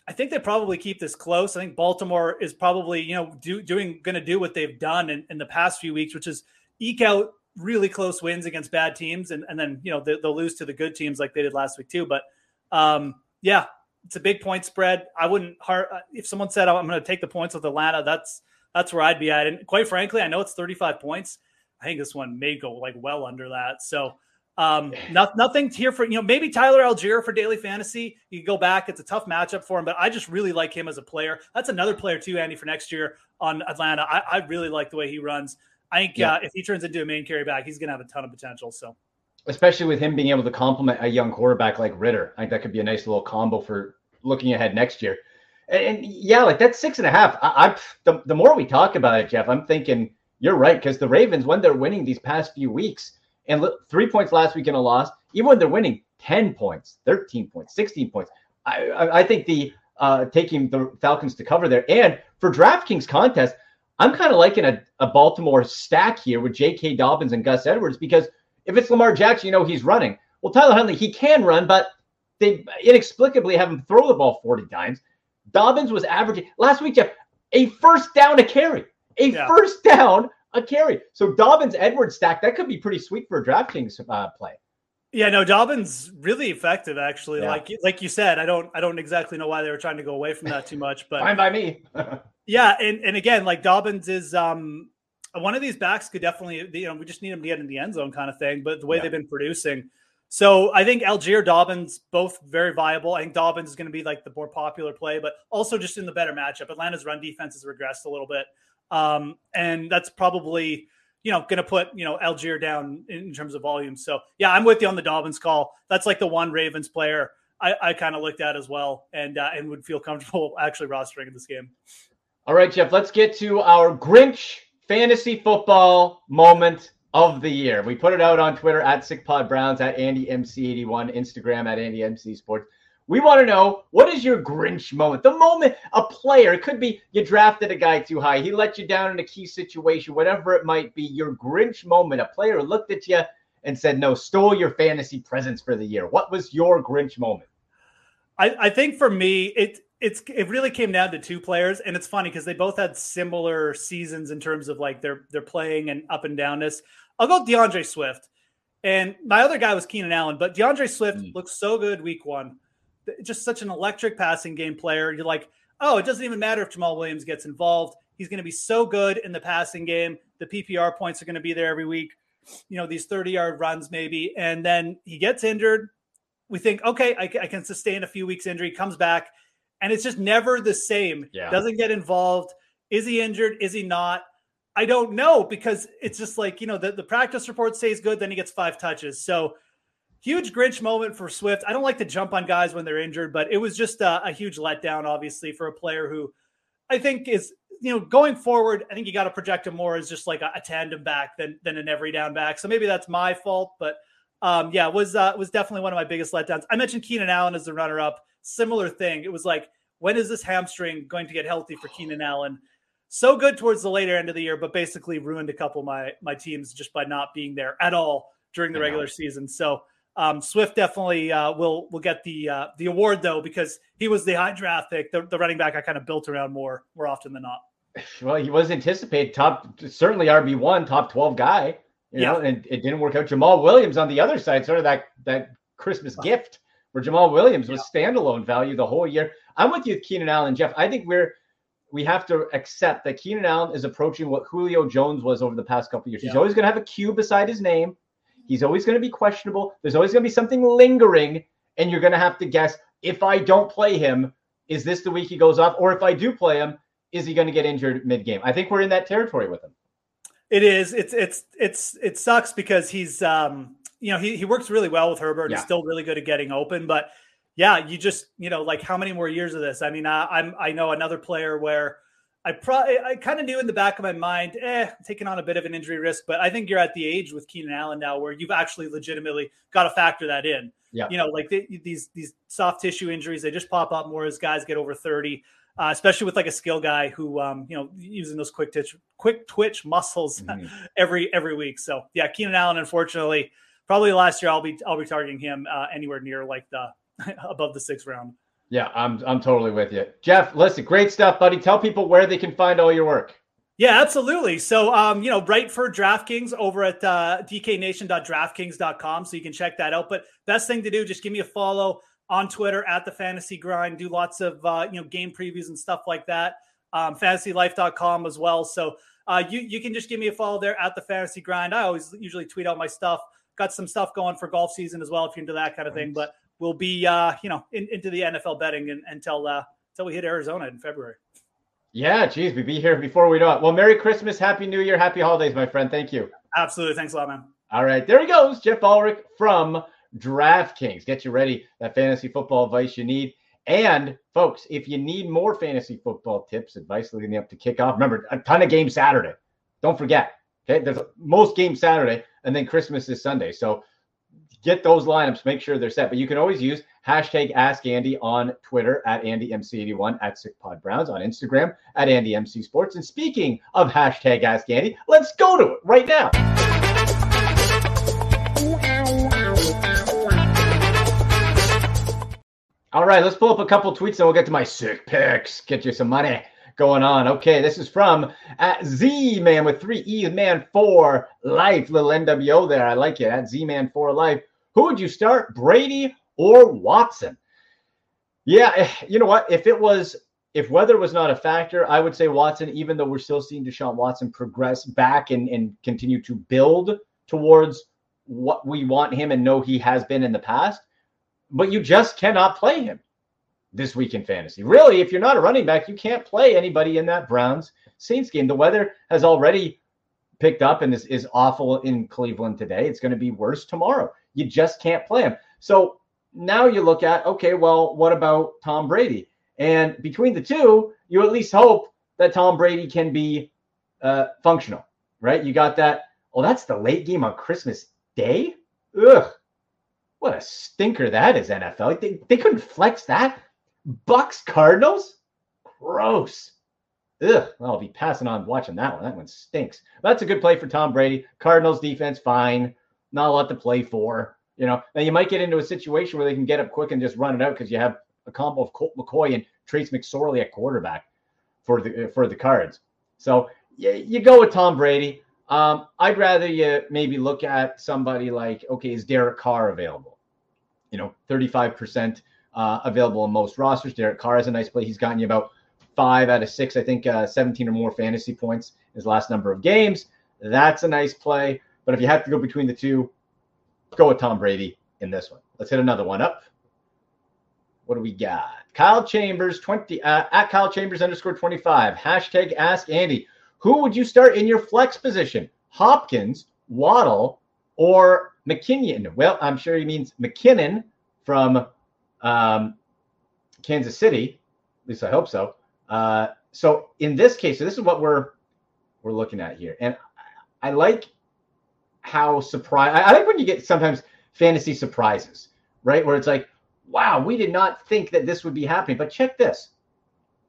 I think they probably keep this close. I think Baltimore is probably, you know, do, doing going to do what they've done in, in, the past few weeks, which is eke out really close wins against bad teams, and, and then you know they, will lose to the good teams like they did last week too. But um, yeah, it's a big point spread. I wouldn't hard if someone said I'm going to take the points with Atlanta. That's that's where I'd be at. And quite frankly, I know it's 35 points. I think this one may go like well under that. So um, not, nothing here for you know maybe Tyler Allgeier for daily fantasy. You go back; it's a tough matchup for him, but I just really like him as a player. That's another player too, Andy, for next year on Atlanta. I, I really like the way he runs. I think yeah. uh, if he turns into a main carry back, he's going to have a ton of potential. So, especially with him being able to complement a young quarterback like Ridder, I think that could be a nice little combo for looking ahead next year. And, and yeah, like that's six and a half. I, I the, the more we talk about it, Jeff, I'm thinking you're right because the Ravens, when they're winning these past few weeks, and three points last week in a loss, even when they're winning 10 points, 13 points, 16 points, I, I, I think the uh, taking the Falcons to cover there. And for DraftKings contest, I'm kind of liking a, a Baltimore stack here with J.K. Dobbins and Gus Edwards because if it's Lamar Jackson, you know he's running. Well, Tyler Huntley, he can run, but they inexplicably have him throw the ball 40 times. Dobbins was averaging last week, Jeff, a first down a carry a yeah. first down a carry. So Dobbins Edwards stack that could be pretty sweet for a DraftKings uh, play. Yeah, no, Dobbins really effective actually. Yeah. Like like you said, I don't I don't exactly know why they were trying to go away from that too much, but fine by me. yeah, and and again, like Dobbins is um one of these backs could definitely you know we just need him to get in the end zone kind of thing. But the way yeah. they've been producing, so I think Allgeier Dobbins both very viable. I think Dobbins is going to be like the more popular play, but also just in the better matchup. Atlanta's run defense has regressed a little bit. Um, and that's probably, you know, going to put, you know, Allgeier down in terms of volume. So, yeah, I'm with you on the Dobbins call. That's like the one Ravens player I, I kind of looked at as well and, uh, and would feel comfortable actually rostering in this game. All right, Jeff, let's get to our Grinch fantasy football moment of the year. We put it out on Twitter at SickPodBrowns, at AndyMC81, Instagram at AndyMC Sports. We want to know what is your Grinch moment? The moment a player, it could be you drafted a guy too high, he let you down in a key situation, whatever it might be, your Grinch moment. A player looked at you and said, No, stole your fantasy presents for the year. What was your Grinch moment? I, I think for me, it it's it really came down to two players, and it's funny because they both had similar seasons in terms of like their their playing and up and downness. I'll go D'Andre Swift, and my other guy was Keenan Allen, but D'Andre Swift mm. looks so good week one, just such an electric passing game player. You're like, oh, it doesn't even matter if Jamaal Williams gets involved. He's going to be so good in the passing game. The PPR points are going to be there every week. You know, these 30 yard runs maybe, and then he gets injured. We think, okay, I, I can sustain a few weeks injury. Comes back and it's just never the same. Yeah. Doesn't get involved. Is he injured? Is he not? I don't know because it's just like, you know, the, the practice report stays good, then he gets five touches. So huge Grinch moment for Swift. I don't like to jump on guys when they're injured, but it was just a, a huge letdown, obviously, for a player who I think is, you know, going forward, I think you got to project him more as just like a, a, tandem back than than an every down back. So maybe that's my fault, but um, yeah, was uh, was definitely one of my biggest letdowns. I mentioned Keenan Allen as the runner up similar thing. It was like, when is this hamstring going to get healthy for Keenan Allen? So good towards the later end of the year, but basically ruined a couple of my my teams just by not being there at all during the regular season. So um, Swift definitely uh, will will get the uh, the award though because he was the high draft pick, the, the running back I kind of built around more more often than not. Well, he was anticipated top, certainly RB one, top twelve guy. You yeah. know, and it didn't work out. Jamaal Williams on the other side, sort of that that Christmas gift where Jamaal Williams was yeah. standalone value the whole year. I'm with you with Keenan Allen, Jeff. I think we're we have to accept that Keenan Allen is approaching what Julio Jones was over the past couple years. Yeah. He's always going to have a Q beside his name. He's always going to be questionable. There's always going to be something lingering, and you're going to have to guess if I don't play him, is this the week he goes off? Or if I do play him, is he going to get injured mid game? I think we're in that territory with him. It is. It's it's it's it sucks because he's um you know, he, he works really well with Herbert. Yeah. He's still really good at getting open, but yeah, you just, you know, like how many more years of this? I mean, I, I'm, I know another player where I probably, I kind of knew in the back of my mind, eh, taking on a bit of an injury risk, but I think you're at the age with Keenan Allen now where you've actually legitimately got to factor that in. Yeah. You know, like they, these, these soft tissue injuries, they just pop up more as guys get over 30. Uh, especially with like a skill guy who, um, you know, using those quick twitch, quick twitch muscles mm-hmm. every every week. So yeah, Keenan Allen, unfortunately, probably last year I'll be I'll be targeting him uh, anywhere near like the above the sixth round. Yeah, I'm I'm totally with you, Jeff. Listen, great stuff, buddy. Tell people where they can find all your work. Yeah, absolutely. So, um, you know, right for DraftKings over at uh, dknation.draftkings.com, so you can check that out. But best thing to do, just give me a follow on Twitter at the Fantasy Grind. Do lots of uh, you know game previews and stuff like that. Um, fantasylife.com as well. So uh, you you can just give me a follow there at the Fantasy Grind. I always usually tweet out my stuff got some stuff going for golf season as well if you're into that kind of thing. But we'll be uh, you know in, into the NFL betting until uh, until we hit Arizona in February. Yeah, geez, we be here before we know it. Well, Merry Christmas, Happy New Year, Happy Holidays, my friend. Thank you. Absolutely, thanks a lot, man. All right, there he goes, Geoff Ulrich from DraftKings. Get you ready, that fantasy football advice you need. And folks, if you need more fantasy football tips, advice leading up to kickoff, remember a ton of games Saturday. Don't forget. Okay, there's most games Saturday and then Christmas is Sunday. So get those lineups, make sure they're set. But you can always use hashtag Ask Andy on Twitter at AndyMC81 at SickPod Browns on Instagram at AndyMC Sports. And speaking of hashtag Ask Andy, let's go to it right now. All right, let's pull up a couple tweets and we'll get to my sick picks. Get you some money going on. Okay, this is from at Z Man with three E Man for life. Little NWO there. I like it. At Z Man for life. Who would you start, Brady or Watson? Yeah, eh, you know what? If it was if weather was not a factor, I would say Watson, even though we're still seeing Deshaun Watson progress back and, and continue to build towards what we want him and know he has been in the past. But you just cannot play him this week in fantasy. Really, if you're not a running back, you can't play anybody in that Browns Saints game. The weather has already picked up and is, is awful in Cleveland today. It's going to be worse tomorrow. You just can't play him. So now you look at, okay, well, what about Tom Brady? And between the two, you at least hope that Tom Brady can be uh, functional, right? You got that. Oh, that's the late game on Christmas Day. Ugh. What a stinker that is, NFL. They, they couldn't flex that. Bucks Cardinals? Gross. Ugh. I'll be passing on watching that one. That one stinks. That's a good play for Tom Brady. Cardinals defense, fine. Not a lot to play for. You know, now you might get into a situation where they can get up quick and just run it out because you have a combo of Colt McCoy and Trace McSorley at quarterback for the for the Cards. So you, you go with Tom Brady. Um, I'd rather you maybe look at somebody like, okay, is Derek Carr available? You know, 35% uh, available in most rosters. Derek Carr has a nice play. He's gotten you about five out of six, I think, uh, 17 or more fantasy points his last number of games. That's a nice play. But if you have to go between the two, go with Tom Brady in this one. Let's hit another one up. What do we got? Kyle Chambers, 20 uh, at Kyle Chambers underscore 25. Hashtag ask Andy. Who would you start in your flex position? Hopkins, Waddle, or McKinnon? Well, I'm sure he means McKinnon from um, Kansas City. At least I hope so. Uh, so in this case, so this is what we're we're looking at here, and I like how surprise. I like when you get sometimes fantasy surprises, right? Where it's like, wow, we did not think that this would be happening, but check this.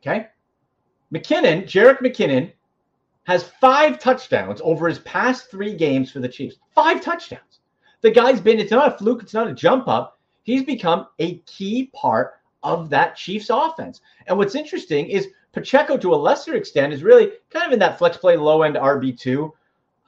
Okay, McKinnon, Jerick McKinnon has five touchdowns over his past three games for the Chiefs. Five touchdowns. The guy's been, it's not a fluke, it's not a jump up. He's become a key part of that Chiefs offense. And what's interesting is Pacheco, to a lesser extent, is really kind of in that flex play low end RB2.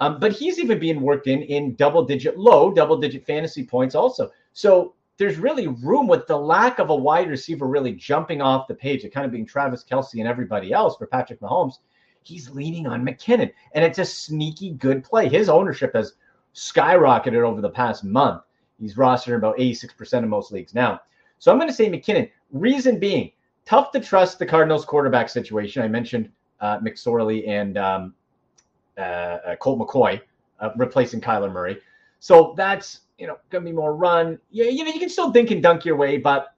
Um, but he's even being worked in in double digit, low double digit fantasy points also. So there's really room with the lack of a wide receiver really jumping off the page, it kind of being Travis Kelce and everybody else for Patrick Mahomes he's leaning on McKinnon. And it's a sneaky good play. His ownership has skyrocketed over the past month. He's rostered in about 86% of most leagues now. So I'm going to say McKinnon. Reason being, tough to trust the Cardinals quarterback situation. I mentioned uh, McSorley and um, uh, uh, Colt McCoy uh, replacing Kyler Murray. So that's you know going to be more run. Yeah, you know you can still dink and dunk your way, but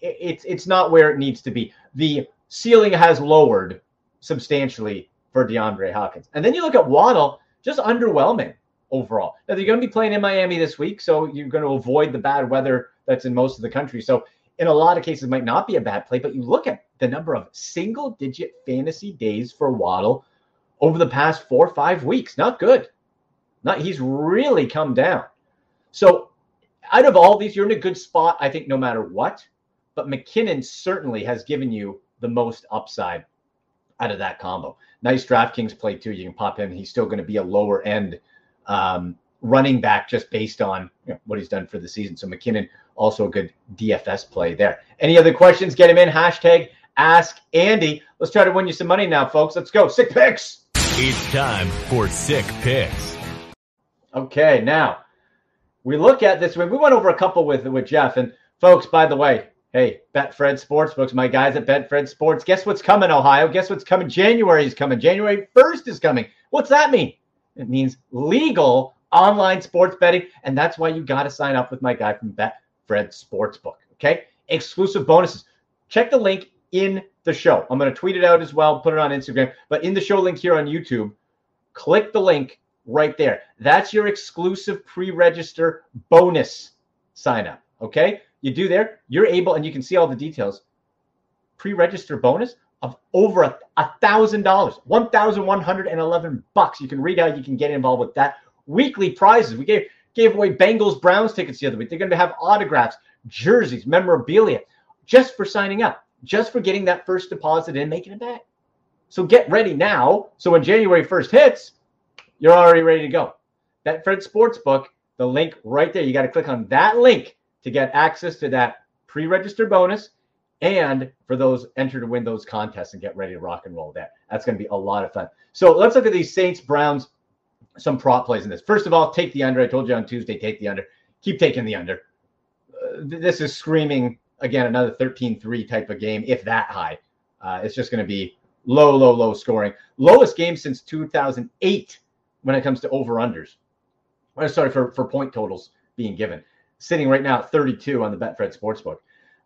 it's it's not where it needs to be. The ceiling has lowered substantially for DeAndre Hopkins. And then you look at Waddle, just underwhelming overall. Now they're going to be playing in Miami this week, so you're going to avoid the bad weather that's in most of the country. So in a lot of cases, might not be a bad play, but you look at the number of single digit fantasy days for Waddle over the past four or five weeks. Not good. Not he's really come down. So out of all these, you're in a good spot, I think, no matter what. But McKinnon certainly has given you the most upside out of that combo. Nice DraftKings play too. You can pop him. He's still going to be a lower end um, running back just based on you know, what he's done for the season. So McKinnon also a good DFS play there. Any other questions? Get him in. Hashtag Ask Andy. Let's try to win you some money now, folks. Let's go. Sick picks. It's time for sick picks. Okay, now we look at this. We went over a couple with with Jeff and folks. By the way, Hey, Betfred Sportsbooks, my guys at Betfred Sports. Guess what's coming, Ohio? Guess what's coming? January is coming. January 1st is coming. What's that mean? It means legal online sports betting. And that's why you got to sign up with my guy from Betfred Sportsbook. Okay. Exclusive bonuses. Check the link in the show. I'm going to tweet it out as well, put it on Instagram. But in the show link here on YouTube, click the link right there. That's your exclusive pre register bonus sign up. Okay you do there, you're able, and you can see all the details. Pre-register bonus of over a, a thousand dollars, one thousand one hundred and eleven bucks. You can read how you can get involved with that. Weekly prizes. We gave gave away Bengals Browns tickets the other week. They're going to have autographs, jerseys, memorabilia, just for signing up, just for getting that first deposit in, making it back. So get ready now. So when January 1st hits, you're already ready to go. Betfred Sportsbook, the link right there. You got to click on that link to get access to that pre-register bonus and for those enter to win those contests and get ready to rock and roll that. That's going to be a lot of fun. So let's look at these Saints Browns some prop plays in this. First of all, take the under. I told you on Tuesday, take the under. Keep taking the under. Uh, this is screaming again another 13-3 type of game, if that high. Uh, it's just going to be low, low, low scoring. Lowest game since 2008 when it comes to over unders. Sorry for for point totals being given sitting right now at 32 on the Betfred Sportsbook.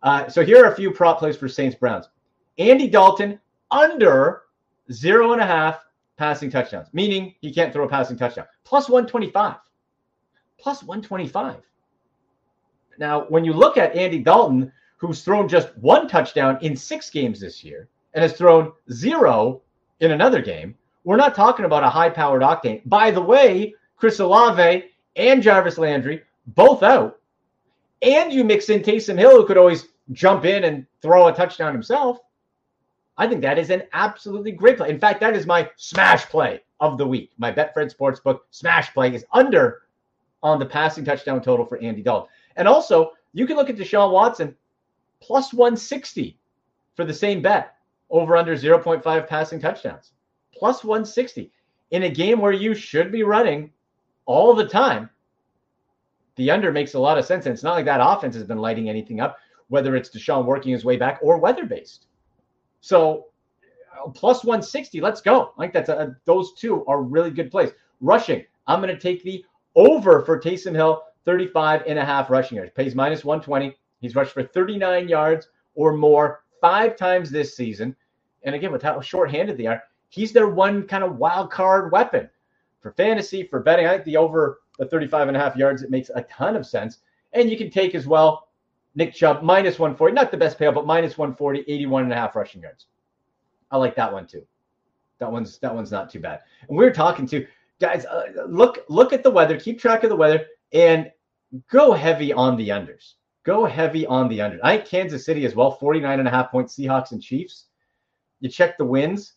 Uh, so here are a few prop plays for Saints Browns. Andy Dalton under zero and a half passing touchdowns, meaning he can't throw a passing touchdown. Plus 125. Plus 125. Now, when you look at Andy Dalton, who's thrown just one touchdown in six games this year and has thrown zero in another game, we're not talking about a high powered octane. By the way, Chris Olave and Jarvis Landry both out. And you mix in Taysom Hill, who could always jump in and throw a touchdown himself. I think that is an absolutely great play. In fact, that is my smash play of the week. My Betfred Sportsbook smash play is under on the passing touchdown total for Andy Dalton. And also, you can look at Deshaun Watson plus 160 for the same bet over under 0.5 passing touchdowns. Plus 160 in a game where you should be running all the time. The under makes a lot of sense. And it's not like that offense has been lighting anything up, whether it's Deshaun working his way back or weather based. So uh, plus 160, let's go. I think that's a, those two are really good plays. Rushing, I'm going to take the over for Taysom Hill, 35 and a half rushing yards. Pays minus 120. He's rushed for 39 yards or more five times this season. And again, with how shorthanded they are, he's their one kind of wild card weapon for fantasy, for betting. I think the over the 35 and a half yards, it makes a ton of sense. And you can take as well Nick Chubb minus 140, not the best payout, but minus 140, 81 and a half rushing yards. I like that one too. That one's that one's not too bad. And we are talking to guys. Uh, look look at the weather. Keep track of the weather and go heavy on the unders. Go heavy on the unders. I think Kansas City as well. 49 and a half points. Seahawks and Chiefs. You check the wins.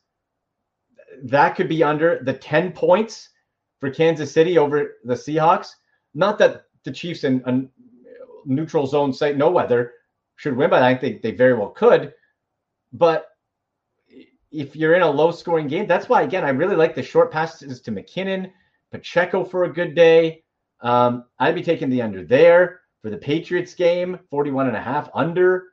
That could be under the 10 points for Kansas City over the Seahawks. Not that the Chiefs in a neutral zone site, no weather, should win, but I think they, they very well could. But if you're in a low scoring game, that's why, again, I really like the short passes to McKinnon, Pacheco for a good day. Um, I'd be taking the under there for the Patriots game, 41 and a half under.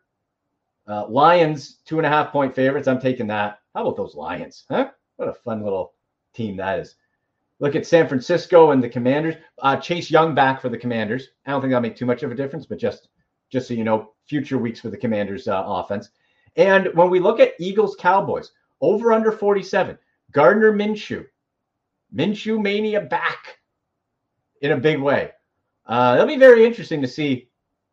Uh, Lions, two and a half point favorites. I'm taking that. How about those Lions? Huh? What a fun little team that is. Look at San Francisco and the Commanders. Uh, Chase Young back for the Commanders. I don't think that'll make too much of a difference, but just just so you know, future weeks for the Commanders uh, offense. And when we look at Eagles Cowboys, over under 47, Gardner Minshew, Minshew mania back in a big way. Uh, it'll be very interesting to see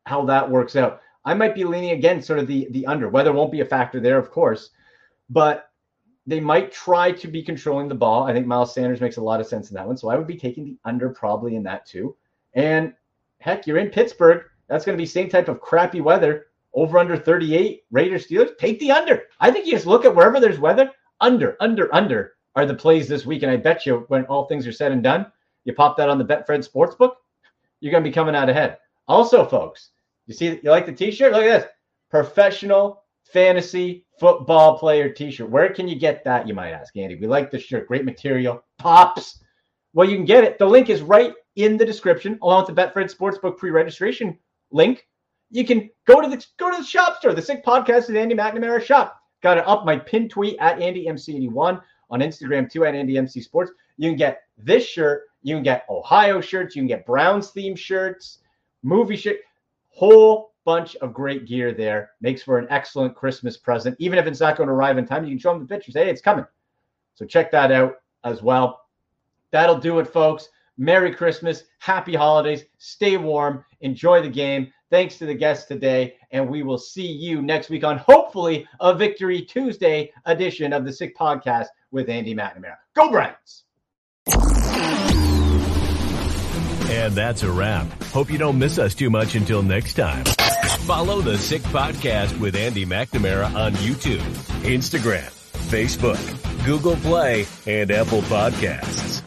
how that works out. I might be leaning again, sort of the the under. Weather won't be a factor there, of course, but they might try to be controlling the ball. I think Miles Sanders makes a lot of sense in that one. So I would be taking the under probably in that too. And heck, you're in Pittsburgh. That's going to be same type of crappy weather. Over under 38 Raiders Steelers. Take the under. I think you just look at wherever there's weather. Under, under, under are the plays this week. And I bet you when all things are said and done, you pop that on the Betfred Sportsbook, you're going to be coming out ahead. Also, folks, you see, you like the t-shirt? Look at this. Professional fantasy football player t-shirt. Where can you get that? You might ask, Andy. We like the shirt. Great material. Pops. Well, you can get it. The link is right in the description, along with the Betfred Sportsbook pre-registration link. You can go to the go to the shop store, the Sick Podcast at Andy McNamara shop. Got it up my pin tweet at AndyMC81 on Instagram too at AndyMC Sports. You can get this shirt. You can get Ohio shirts. You can get Browns theme shirts, movie shirt, whole bunch of great gear there. Makes for an excellent Christmas present. Even if it's not going to arrive in time, you can show them the pictures. Hey, it's coming. So check that out as well. That'll do it, folks. Merry Christmas. Happy holidays. Stay warm. Enjoy the game. Thanks to the guests today. And we will see you next week on hopefully a Victory Tuesday edition of the Sick Podcast with Andy McNamara. Go Browns! And that's a wrap. Hope you don't miss us too much until next time. Follow the Sick Podcast with Andy McNamara on YouTube, Instagram, Facebook, Google Play, and Apple Podcasts.